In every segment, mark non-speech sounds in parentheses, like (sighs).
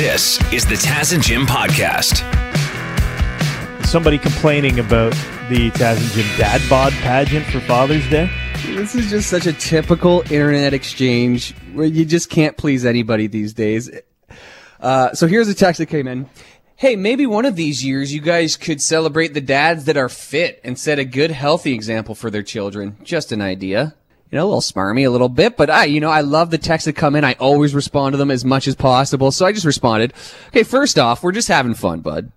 This is the Taz and Jim podcast. Somebody complaining about the Taz and Jim Dad Bod pageant for Father's Day. This is just such a typical internet exchange where you just can't please anybody these days. Uh, so here's a text that came in. Hey, maybe one of these years you guys could celebrate the dads that are fit and set a good, healthy example for their children. Just an idea. You know, a little smarmy a little bit, but I, you know, I love the texts that come in. I always respond to them as much as possible. So I just responded. Okay, first off, we're just having fun, bud.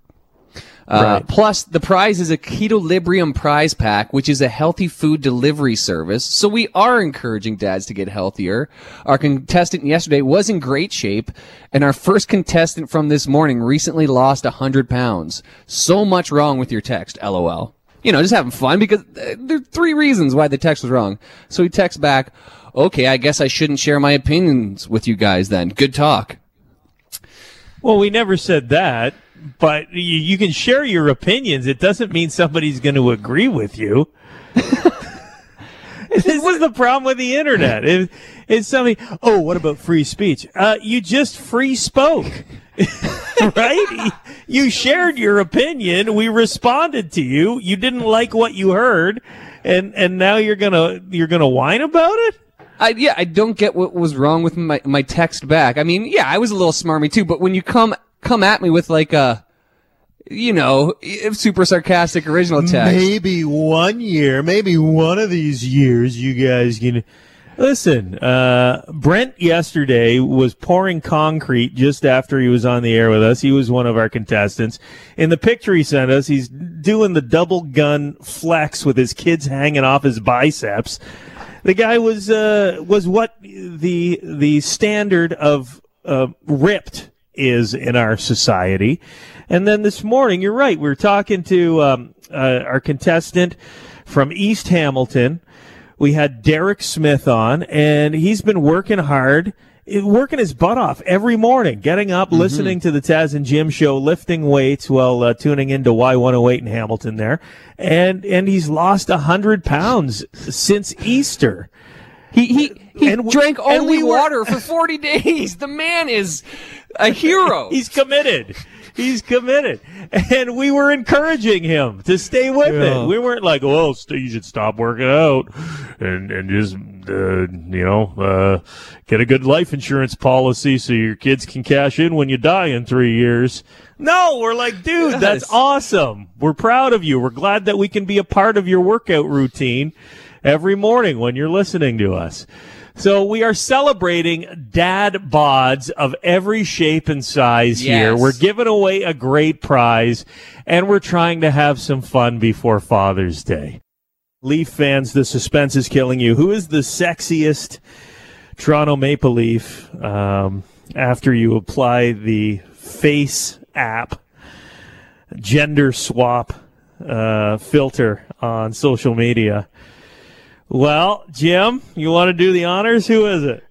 Uh, Right. Plus, the prize is a Keto Librium prize pack, which is a healthy food delivery service. So we are encouraging dads to get healthier. Our contestant yesterday was in great shape, and our first contestant from this morning recently lost 100 pounds. So much wrong with your text, lol. You know, just having fun because uh, there are three reasons why the text was wrong. So he texts back, okay, I guess I shouldn't share my opinions with you guys then. Good talk. Well, we never said that, but you, you can share your opinions. It doesn't mean somebody's going to agree with you. (laughs) this is the problem with the internet. It, it's something. Oh, what about free speech? Uh, you just free spoke, (laughs) right? You shared your opinion. We responded to you. You didn't like what you heard, and and now you're gonna you're gonna whine about it. I, yeah, I don't get what was wrong with my, my text back. I mean, yeah, I was a little smarmy too, but when you come, come at me with like a, you know, super sarcastic original text. Maybe one year, maybe one of these years, you guys can listen. Uh, Brent yesterday was pouring concrete just after he was on the air with us. He was one of our contestants. In the picture he sent us, he's doing the double gun flex with his kids hanging off his biceps. The guy was uh, was what the the standard of uh, ripped is in our society. And then this morning, you're right. We were talking to um, uh, our contestant from East Hamilton. We had Derek Smith on, and he's been working hard, eh, working his butt off every morning, getting up, listening to the Taz and Jim show, lifting weights while uh, tuning into Y108 in Hamilton there, and and he's lost hundred pounds since Easter. He, he, he And drank only we were- water for 40 (laughs) days. The man is a hero. (laughs) He's committed. He's committed. And we were encouraging him to stay with Yeah. it. We weren't like, well, st- you should stop working out and, and just, uh, you know, uh, get a good life insurance policy so your kids can cash in when you die in three years. No, we're like, dude, that's awesome. We're proud of you. We're glad that we can be a part of your workout routine every morning when you're listening to us. So we are celebrating dad bods of every shape and size here. We're giving away a great prize and we're trying to have some fun before Father's Day. Leaf fans, the suspense is killing you. Who is the sexiest Toronto Maple Leaf um, after you apply the face app gender swap uh, filter on social media? Well, Jim, you want to do the honors? Who is it?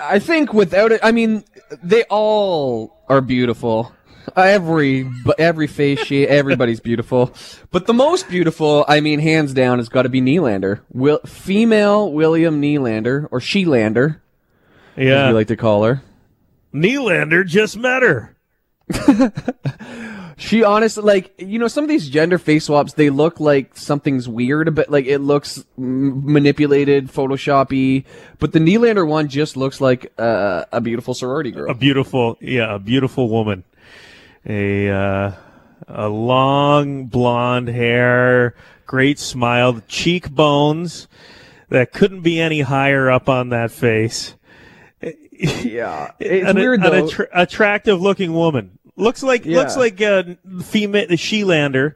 I think without it, I mean, they all are beautiful. Every every face shape, (laughs) everybody's beautiful. But the most beautiful, I mean, hands down, has got to be Nylander. Will, female William Nylander, or Shelander, as Yeah, we like to call her. Nylander just met her. (laughs) She honestly, like, you know, some of these gender face swaps, they look like something's weird, but like it looks mm, manipulated, photoshoppy. But the Nylander one just looks like uh, a beautiful sorority girl. a beautiful yeah a beautiful woman a uh, a long blonde hair great smile cheekbones that couldn't be any higher up on that face yeah, (laughs) it's an, weird an though. attra- attractive looking woman looks like Yeah. looks like a female the Shelander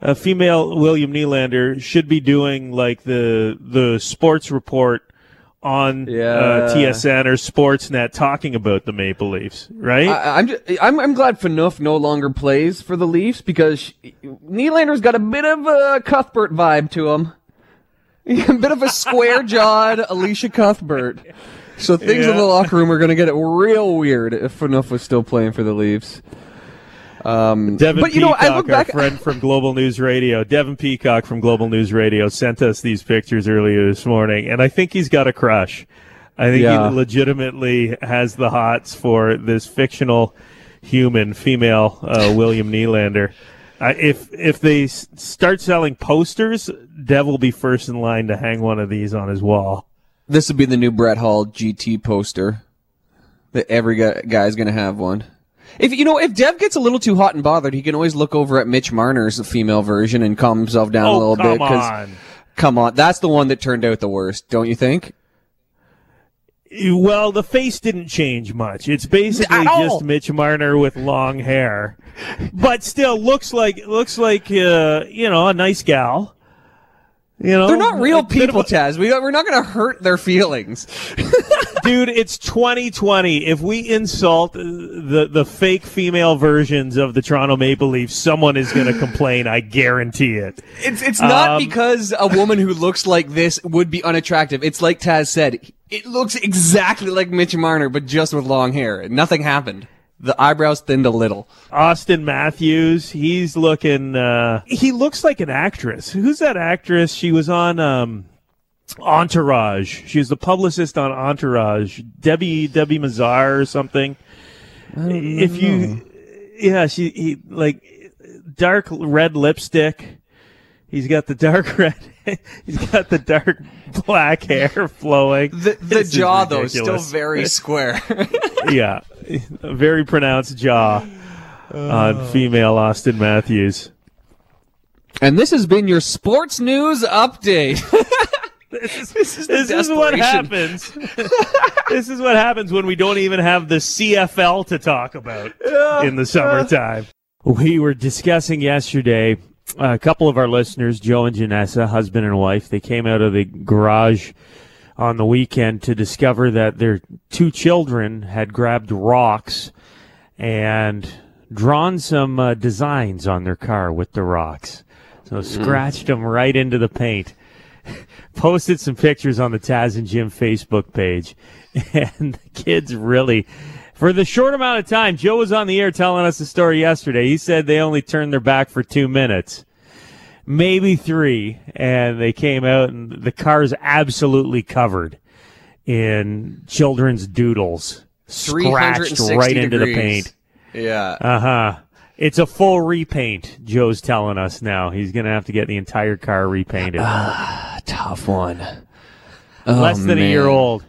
a female William Nylander should be doing like the the sports report on uh, TSN or Sportsnet talking about the Maple Leafs, right? I, I'm, just, I'm I'm glad Phaneuf no longer plays for the Leafs because she, Nylander's got a bit of a Cuthbert vibe to him, (laughs) a bit of a square jawed (laughs) Elisha Cuthbert. So things in the locker room are going to get real weird if Phaneuf was still playing for the Leafs. Um, Devin but you know, I look back. our friend from Global News Radio, Devin Peacock from Global News Radio, sent us these pictures earlier this morning, and I think he's got a crush. I think Yeah. he legitimately has the hots for this fictional human female uh, William Nylander. Uh, if if they s- start selling posters, Dev will be first in line to hang one of these on his wall. This would be the new Brett Hall GT poster. That every guy, guy's gonna have one. If you know, if Dev gets a little too hot and bothered, he can always look over at Mitch Marner's female version and calm himself down a Oh little come bit. 'cause- on! come on, that's the one that turned out the worst, don't you think? Well, the face didn't change much. It's basically just Mitch Marner with long hair, but still looks like looks like uh, you know a nice gal. You know, They're not real a bit of people, Taz. We, we're not going to hurt their feelings. (laughs) dude. It's 2020. If we insult uh, the the fake female versions of the Toronto Maple Leafs, someone is going (laughs) to complain. I guarantee it. It's it's not Um, because a woman who looks like this would be unattractive. It's like Taz said. It looks exactly like Mitch Marner, but just with long hair. Nothing happened. The eyebrows thinned a little. Auston Matthews, he's looking. Uh, he looks like an actress. Who's that actress? She was on um, Entourage. She was the publicist on Entourage. Debbie Debbie Mazar or something. If you, yeah, she he like dark red lipstick. He's got the dark (laughs) red. he's got the dark black hair flowing. The, the This is jaw though is still very (laughs) square. (laughs) yeah, a very pronounced jaw on oh. female Auston Matthews. and this has been your sports news update. this is, the This is what happens. this is what happens when we don't even have the CFL to talk about in the summertime. We were discussing yesterday. A couple of our listeners, Joe and Janessa, husband and wife, they came out of the garage on the weekend to discover that their two children had grabbed rocks and drawn some uh, designs on their car with the rocks. So scratched them right into the paint. (laughs) Posted some pictures on the Taz and Jim Facebook page. (laughs) And the kids really, for the short amount of time, Joe was on the air telling us the story yesterday. He said they only turned their back for two minutes, maybe three, and they came out and the car's absolutely covered in children's doodles, scratched 360 right into the paint. Yeah. Uh huh. It's a full repaint. Joe's telling us now. He's gonna have to get the entire car repainted. (sighs) A tough one. Oh, Less than a year old.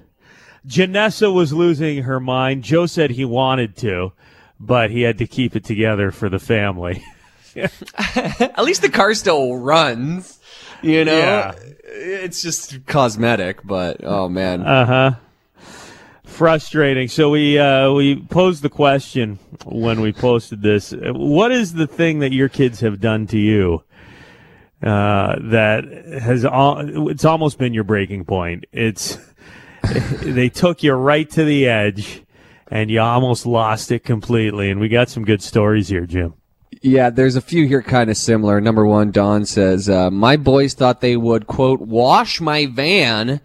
Janessa was losing her mind. Joe said he wanted to, but he had to keep it together for the family. (laughs) At least the car still runs. You know, Yeah. it's just cosmetic, but oh man, Uh huh. Frustrating. So we uh, we posed the question when we posted this. What is the thing that your kids have done to you uh, that has al- it's almost been your breaking point? It's (laughs) they took you right to the edge, and you almost lost it completely. And we got some good stories here, Jim. yeah. There's a few here kind of similar. Number one, Don says, uh, "My boys thought they would quote wash my van."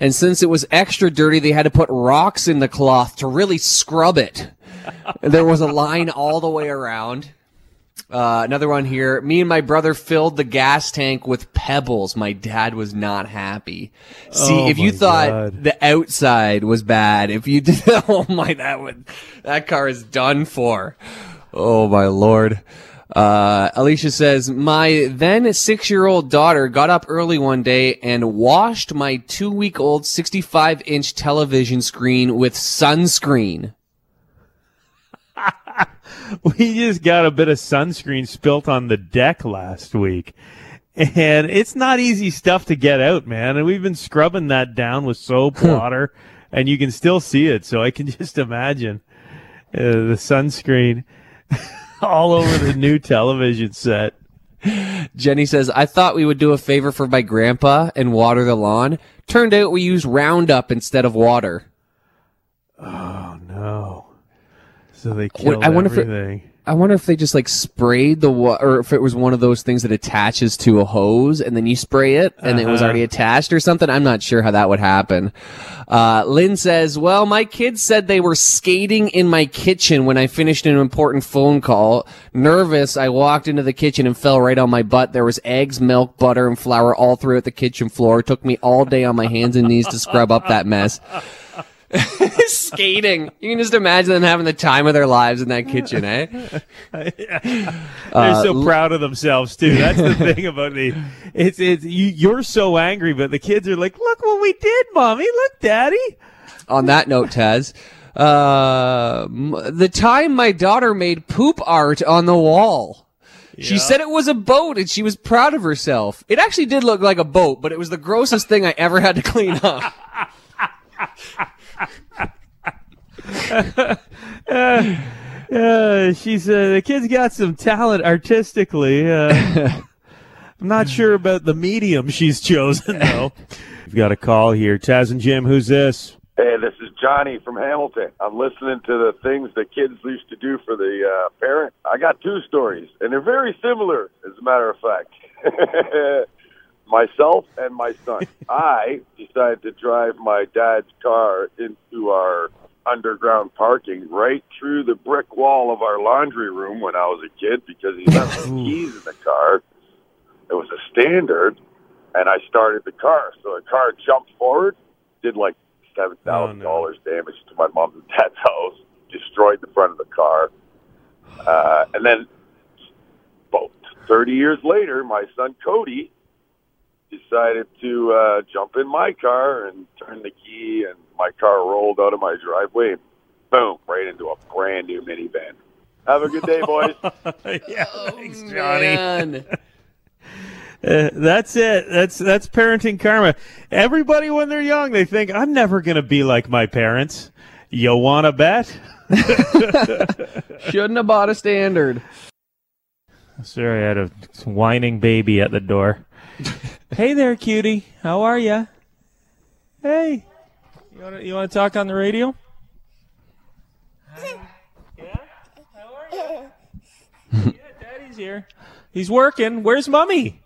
And since it was extra dirty, they had to put rocks in the cloth to really scrub it. (laughs) there was a line all the way around. Uh, another one here. Me and my brother filled the gas tank with pebbles. My dad was not happy. See, Oh if you thought God. the outside was bad, if you (laughs) did, oh my, that would, that car is done for. Oh my lord. Uh, Alicia says, my then six year old daughter got up early one day and washed my two week old 65 inch television screen with sunscreen. (laughs) we just got a bit of sunscreen spilt on the deck last week. And it's not easy stuff to get out, man. And we've been scrubbing that down with soap, water, and you can still see it. So I can (laughs) just imagine uh, the sunscreen (laughs) all over the new television set. Jenny says, I thought we would do a favor for my grandpa and water the lawn. Turned out we used Roundup instead of water. Oh, no. So they killed I wonder if it- I wonder if they just like sprayed the wa- or if it was one of those things that attaches to a hose and then you spray it and it was Uh-huh. already attached or something. I'm not sure how that would happen. Uh, Lynn says, well, my kids said they were skating in my kitchen when I finished an important phone call. Nervous, I walked into the kitchen and fell right on my butt. There was eggs, milk, butter, and flour all throughout the kitchen floor. It took me all day on my hands and knees to scrub up that mess. (laughs) Skating. You can just imagine them having the time of their lives in that kitchen, eh? (laughs) yeah. They're Uh, so proud of themselves too. (laughs) That's the thing about the. It's it's you. You're so angry, but the kids are like, "Look what we did, mommy! Look, daddy!" on that note, Taz, uh, the time my daughter made poop art on the wall. She said it was a boat and she was proud of herself. It actually did look like a boat, but it was the grossest thing I ever had to clean up. Uh, she's uh, the kid's got some talent artistically. Uh, I'm not sure about the medium she's chosen though. We've got a call here. Taz and Jim, who's this? Hey, this is Johnny from Hamilton. I'm listening to the things the kids used to do for the uh, parent. I got two stories, and they're very similar, as a matter of fact. (laughs) Myself and my son. (laughs) I decided to drive my dad's car into our underground parking right through the brick wall of our laundry room when I was a kid because he left his keys in the car. It was a standard, and I started the car. So the car jumped forward, did like seven thousand dollars damage to my mom and dad's house, destroyed the front of the car, uh, and then about thirty years later, my son Cody decided to uh, jump in my car and turn the key, and my car rolled out of my driveway and boom, right into a brand new minivan. Have a good day, boys. (laughs) yeah, thanks, Johnny. Man. (laughs) Uh, that's it. That's that's parenting karma. Everybody, when they're young, they think I'm never going to be like my parents. You want to bet? (laughs) Shouldn't have bought a standard. Sorry, I had a whining baby at the door. (laughs) hey there, cutie. How are ya? Hey, you want to you want to talk on the radio? Yeah. How are you? yeah, Daddy's here. He's working. Where's Mummy?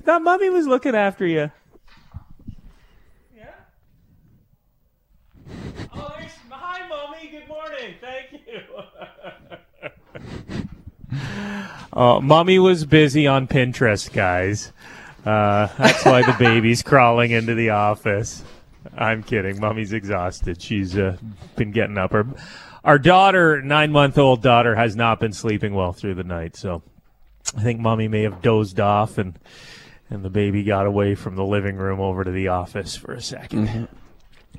I thought Mummy was looking after you. Yeah. Oh, there's hi, Mummy. Good morning. Thank you. (laughs) Uh, mommy was busy on Pinterest, guys. Uh, that's why the baby's crawling into the office. I'm kidding. Mommy's exhausted. She's uh, been getting up. Her, our daughter, nine month old daughter, has not been sleeping well through the night. So I think mommy may have dozed off, and and the baby got away from the living room over to the office for a 2nd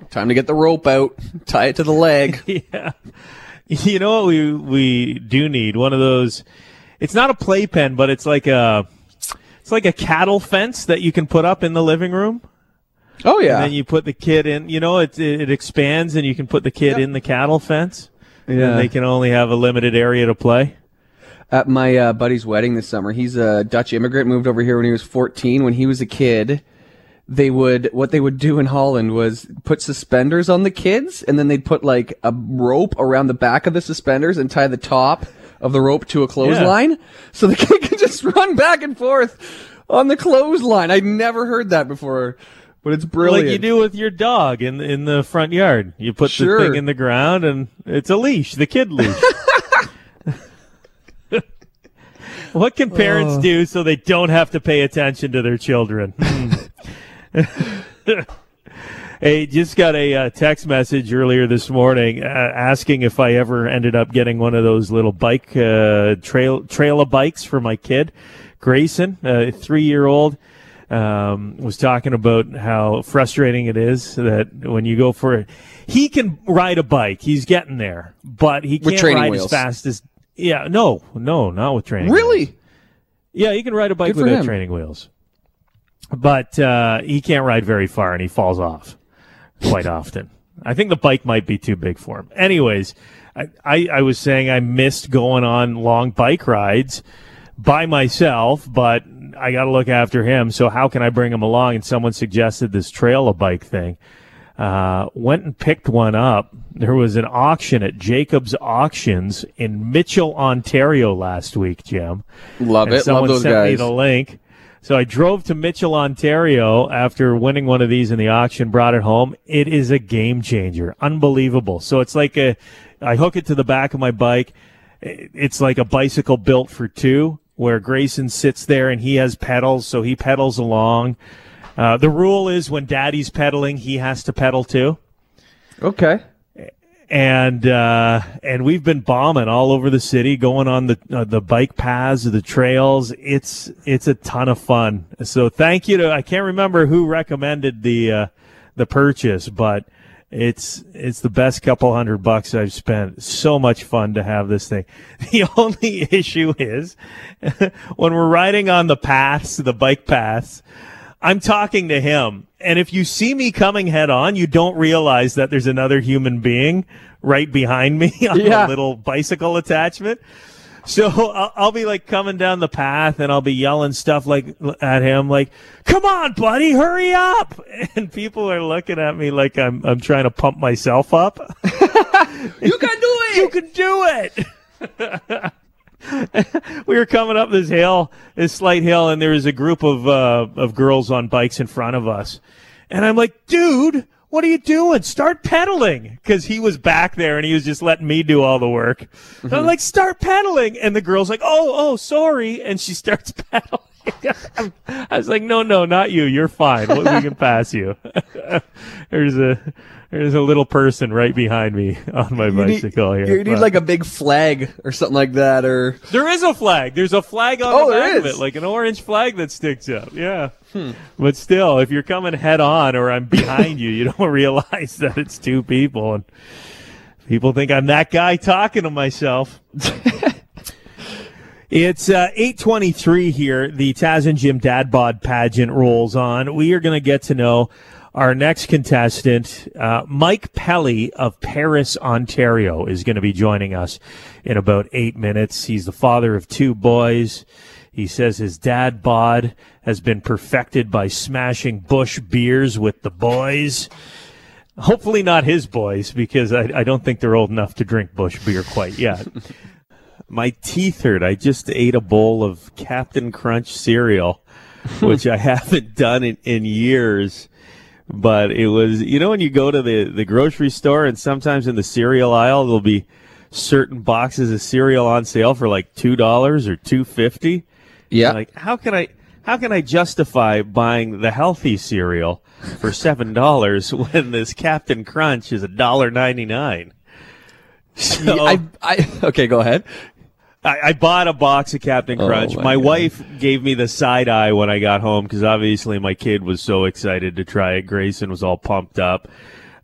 Time to get the rope out, tie it to the leg. (laughs) yeah. You know what we we do need one of those. It's not a playpen, but it's like a it's like a cattle fence that you can put up in the living room. Oh yeah. And then you put the kid in. You know, it it expands, and you can put the kid in the cattle fence. Yeah. And they can only have a limited area to play. At my uh, buddy's wedding this summer, he's a Dutch immigrant, moved over here when he was 14. When he was a kid, they would what they would do in Holland was put suspenders on the kids, and then they'd put like a rope around the back of the suspenders and tie the top of the rope to a clothesline, so the (laughs) kid can just run back and forth on the clothesline. I'd never heard that before, but it's brilliant. Like you do with your dog in in the front yard. You put Sure. the thing in the ground, and it's a leash, the kid leash. (laughs) what can parents oh. do so they don't have to pay attention to their children? Hmm. (laughs) Hey, just got a uh, text message earlier this morning uh, asking if I ever ended up getting one of those little bike uh, trail trailer bikes for my kid, Grayson, a three year old um, was talking about how frustrating it is that when you go for it, he can ride a bike. He's getting there, but he can't ride wheels. as fast as. Yeah, no, no, not with training. Wheels. Really? wheels. Yeah, he can ride a bike Good without training wheels, but uh, he can't ride very far, and he falls off quite often. I think the bike might be too big for him. Anyways, I, I, I was saying I missed going on long bike rides by myself, but I got to look after him. So how can I bring him along? And someone suggested this trail a bike thing. uh, went and picked one up. There was an auction at Jacobs Auctions in Mitchell, Ontario last week, Jim. Love And it. someone Love those sent me the link. So I drove to Mitchell, Ontario after winning one of these in the auction, brought it home. It is a game changer. Unbelievable. So it's like a, I hook it to the back of my bike. It's like a bicycle built for two where Grayson sits there and he has pedals. So he pedals along. Uh, the rule is when daddy's pedaling, he has to pedal too Okay. And uh, and we've been bombing all over the city, going on the uh, the bike paths, the trails. It's it's a ton of fun. So thank you to I can't remember who recommended the uh, the purchase, but it's it's the best couple hundred bucks I've spent. So much fun to have this thing. (laughs) The only (laughs) issue is (laughs) when we're riding on the paths, the bike paths. I'm talking to him. And if you see me coming head on, you don't realize that there's another human being right behind me (laughs) on Yeah. a little bicycle attachment. So I'll, I'll be like coming down the path and I'll be yelling stuff like at him, like, come on, buddy, hurry up. (laughs) And people are looking at me like I'm, I'm trying to pump myself up. (laughs) You can do it. You can do it. (laughs) we were coming up this hill, this slight hill, and there was a group of uh, of girls on bikes in front of us, and I'm like, dude. What are you doing? Start pedaling. Cause he was back there and he was just letting me do all the work. And I'm like, start pedaling. And the girl's like, oh, oh, sorry. And she starts (laughs) pedaling. (laughs) I was like, no, no, not you. You're fine. We can pass you. (laughs) there's a, there's a little person right behind me (laughs) on my You need- bicycle here. You need But- like a big flag or something like that, or there is a flag. There's a flag on Oh, the back of it, like an orange flag that sticks up. Yeah. Hmm. But still, if you're coming head on or I'm behind you, you don't realize that it's two people, and people think I'm that guy talking to myself. It's uh, 823 here. The Taz and Jim Dad Bod pageant rolls on. We are going to get to know our next contestant. Uh, Mike Pelly of Paris, Ontario is going to be joining us in about eight minutes. He's the father of two boys. He says his dad bod has been perfected by smashing Busch beers with the boys. Hopefully not his boys because I, I don't think they're old enough to drink Busch beer quite yet. (laughs) My teeth hurt. I just ate a bowl of Captain Crunch cereal, (laughs) which I haven't done in, in years. But it was, you know, when you go to the, the grocery store and sometimes in the cereal aisle, there'll be certain boxes of cereal on sale for like $2 or 250 yeah. like how can I how can I justify buying the healthy cereal for (laughs) seven dollars when this Captain Crunch is a dollar ninety nine? So I, I, okay, go ahead. I, I bought a box of Captain Oh, Crunch. my my wife gave me the side eye when I got home because obviously my kid was so excited to try it. Grayson was all pumped up.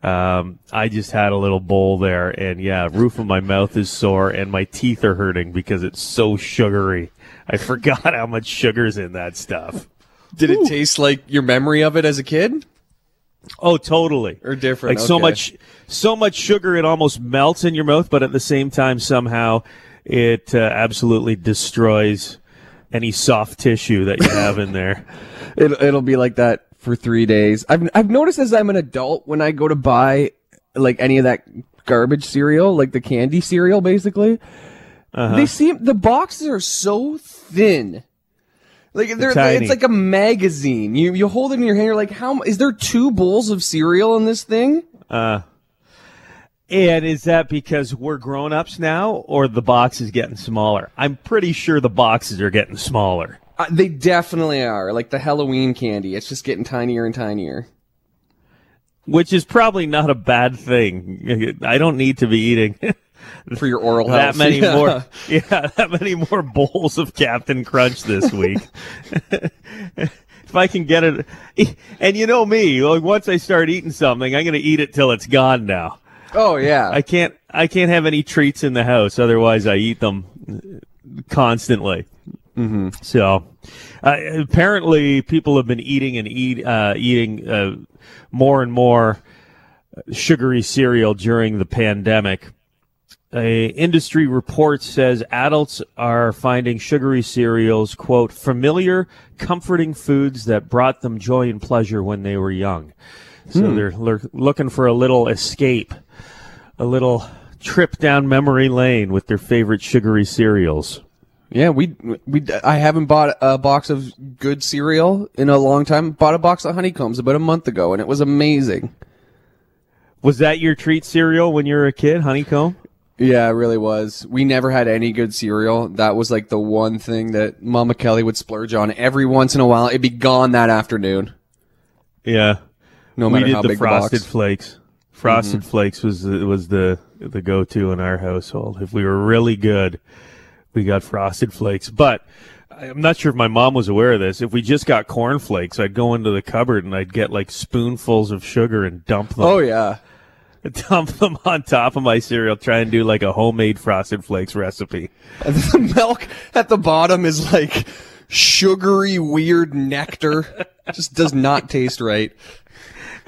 Um, I just had a little bowl there, and yeah, roof of my mouth is sore, and my teeth are hurting because it's so sugary. I (laughs) forgot how much sugar's in that stuff. Did it taste like your memory of it as a kid, Oh, totally. or different? Like so much, so much sugar it almost melts in your mouth, but at the same time, somehow it uh, absolutely destroys any soft tissue that you have in there. (laughs) It'll, it'll be like that for three days. I've I've noticed as I'm an adult when I go to buy like any of that garbage cereal, like the candy cereal, basically, Uh-huh. they seem the boxes are so thin. Like they're, tiny. it's like a magazine. You you hold it in your hand. You're like, how is there two bowls of cereal in this thing? And is that because we're grown ups now, or the box is getting smaller? I'm pretty sure the boxes are getting smaller. Uh, they definitely are. Like the Halloween candy, it's just getting tinier and tinier. Which is probably not a bad thing. I don't need to be eating (laughs) For your oral health. that many (laughs) Yeah. more yeah that many more bowls of captain crunch this week (laughs) if i can get it and you know me like once i start eating something i'm going to eat it till it's gone now Oh yeah. i can't i can't have any treats in the house. Otherwise i eat them constantly. Mm-hmm. so uh, apparently people have been eating and eat uh, eating uh, more and more sugary cereal during the pandemic. A industry report says adults are finding sugary cereals quote familiar comforting foods that brought them joy and pleasure when they were young. So they're lur- looking for a little escape, a little trip down memory lane with their favorite sugary cereals. Yeah, we we I haven't bought a box of good cereal in a long time. Bought a box of honeycombs about a month ago, and it was amazing. Was that your treat cereal when you were a kid, honeycomb? Yeah, it really was. We never had any good cereal. That was like the one thing that Mama Kelly would splurge on every once in a while. It'd be gone that afternoon, Yeah. no we matter did how the big frosted the box. flakes. Frosted mm-hmm. flakes was the, was the the go to in our household. If we were really good, we got frosted flakes. But I'm not sure if my mom was aware of this. If we just got corn flakes, I'd go into the cupboard and I'd get like spoonfuls of sugar and dump them. Oh yeah, (laughs) dump them on top of my cereal. Try and do like a homemade frosted flakes recipe. and the (laughs) milk at the bottom is like sugary, weird nectar. Just does not taste right.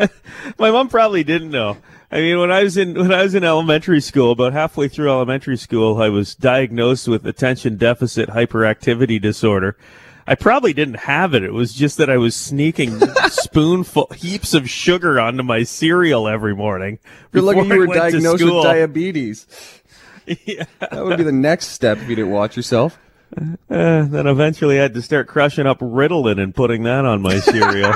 (laughs) My mom probably didn't know. I mean, when I was in when I was in elementary school, about halfway through elementary school, I was diagnosed with attention deficit hyperactivity disorder. I probably didn't have it. It was just that I was sneaking (laughs) spoonful heaps of sugar onto my cereal every morning. You're lucky you were diagnosed with diabetes. (laughs) Yeah. That would be the next step if you didn't watch yourself. Uh, then eventually I had to start crushing up Ritalin and putting that on my cereal.